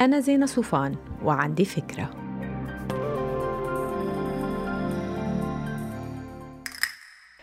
أنا زينة صوفان وعندي فكرة.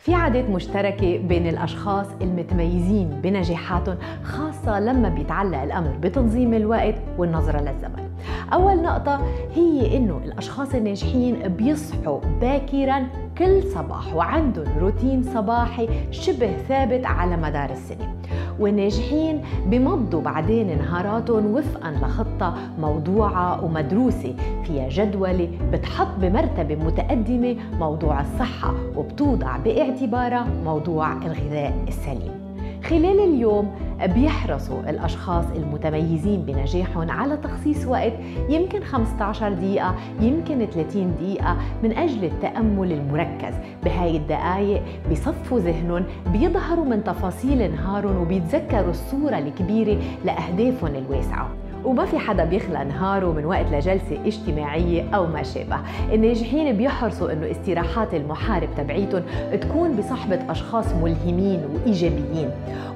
في عادات مشتركة بين الأشخاص المتميزين بنجاحاتهم خاصة لما بيتعلق الأمر بتنظيم الوقت والنظرة للزمن. أول نقطة هي إنه الأشخاص الناجحين بيصحوا باكرا كل صباح وعندهم روتين صباحي شبه ثابت على مدار السنة. والناجحين بمضوا بعدين نهاراتهم وفقا لخطة موضوعة ومدروسة فيها جدولة بتحط بمرتبة متقدمة موضوع الصحة وبتوضع باعتبارها موضوع الغذاء السليم. خلال اليوم بيحرصوا الأشخاص المتميزين بنجاحهم على تخصيص وقت يمكن 15 دقيقة يمكن 30 دقيقة من أجل التأمل المركز. بهاي الدقايق بيصفوا ذهنهم بيظهروا من تفاصيل نهارهم وبيتذكروا الصورة الكبيرة لأهدافهم الواسعة. وما في حدا بيخلى نهاره من وقت لجلسة اجتماعية أو ما شابه. الناجحين بيحرصوا أنه استراحات المحارب تبعيتهم تكون بصحبة أشخاص ملهمين وإيجابيين.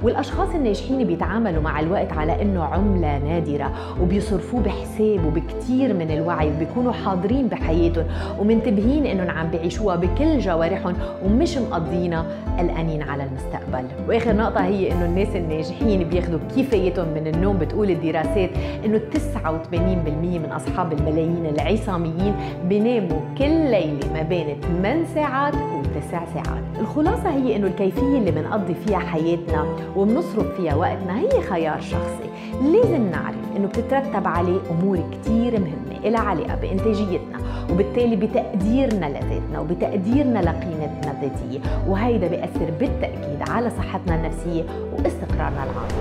والأشخاص الناجحين بيتعاملوا مع الوقت على أنه عملة نادرة وبيصرفوه بحساب وبكتير من الوعي وبيكونوا حاضرين بحياتهم ومنتبهين أنهم عم بيعيشوها بكل جوارحهم ومش مقضينا قلقانين على المستقبل. وآخر نقطة هي إنه الناس الناجحين بياخذوا كفايتهم من النوم بتقول الدراسات إنه 89% من أصحاب الملايين العصاميين بيناموا كل ليلة ما بين 8 ساعات و9 ساعات. الخلاصة هي إنه الكيفية اللي بنقضي فيها حياتنا وبنصرف فيها وقتنا هي خيار شخصي. لازم نعرف إنه بتترتب عليه أمور كثير مهمة لها علاقة بإنتاجيتنا وبالتالي بتقديرنا لذاتنا وبتقديرنا لقيمتنا الذاتية وهيدا بيأثر بالتأكيد على صحتنا النفسية واستقرارنا العاطفي.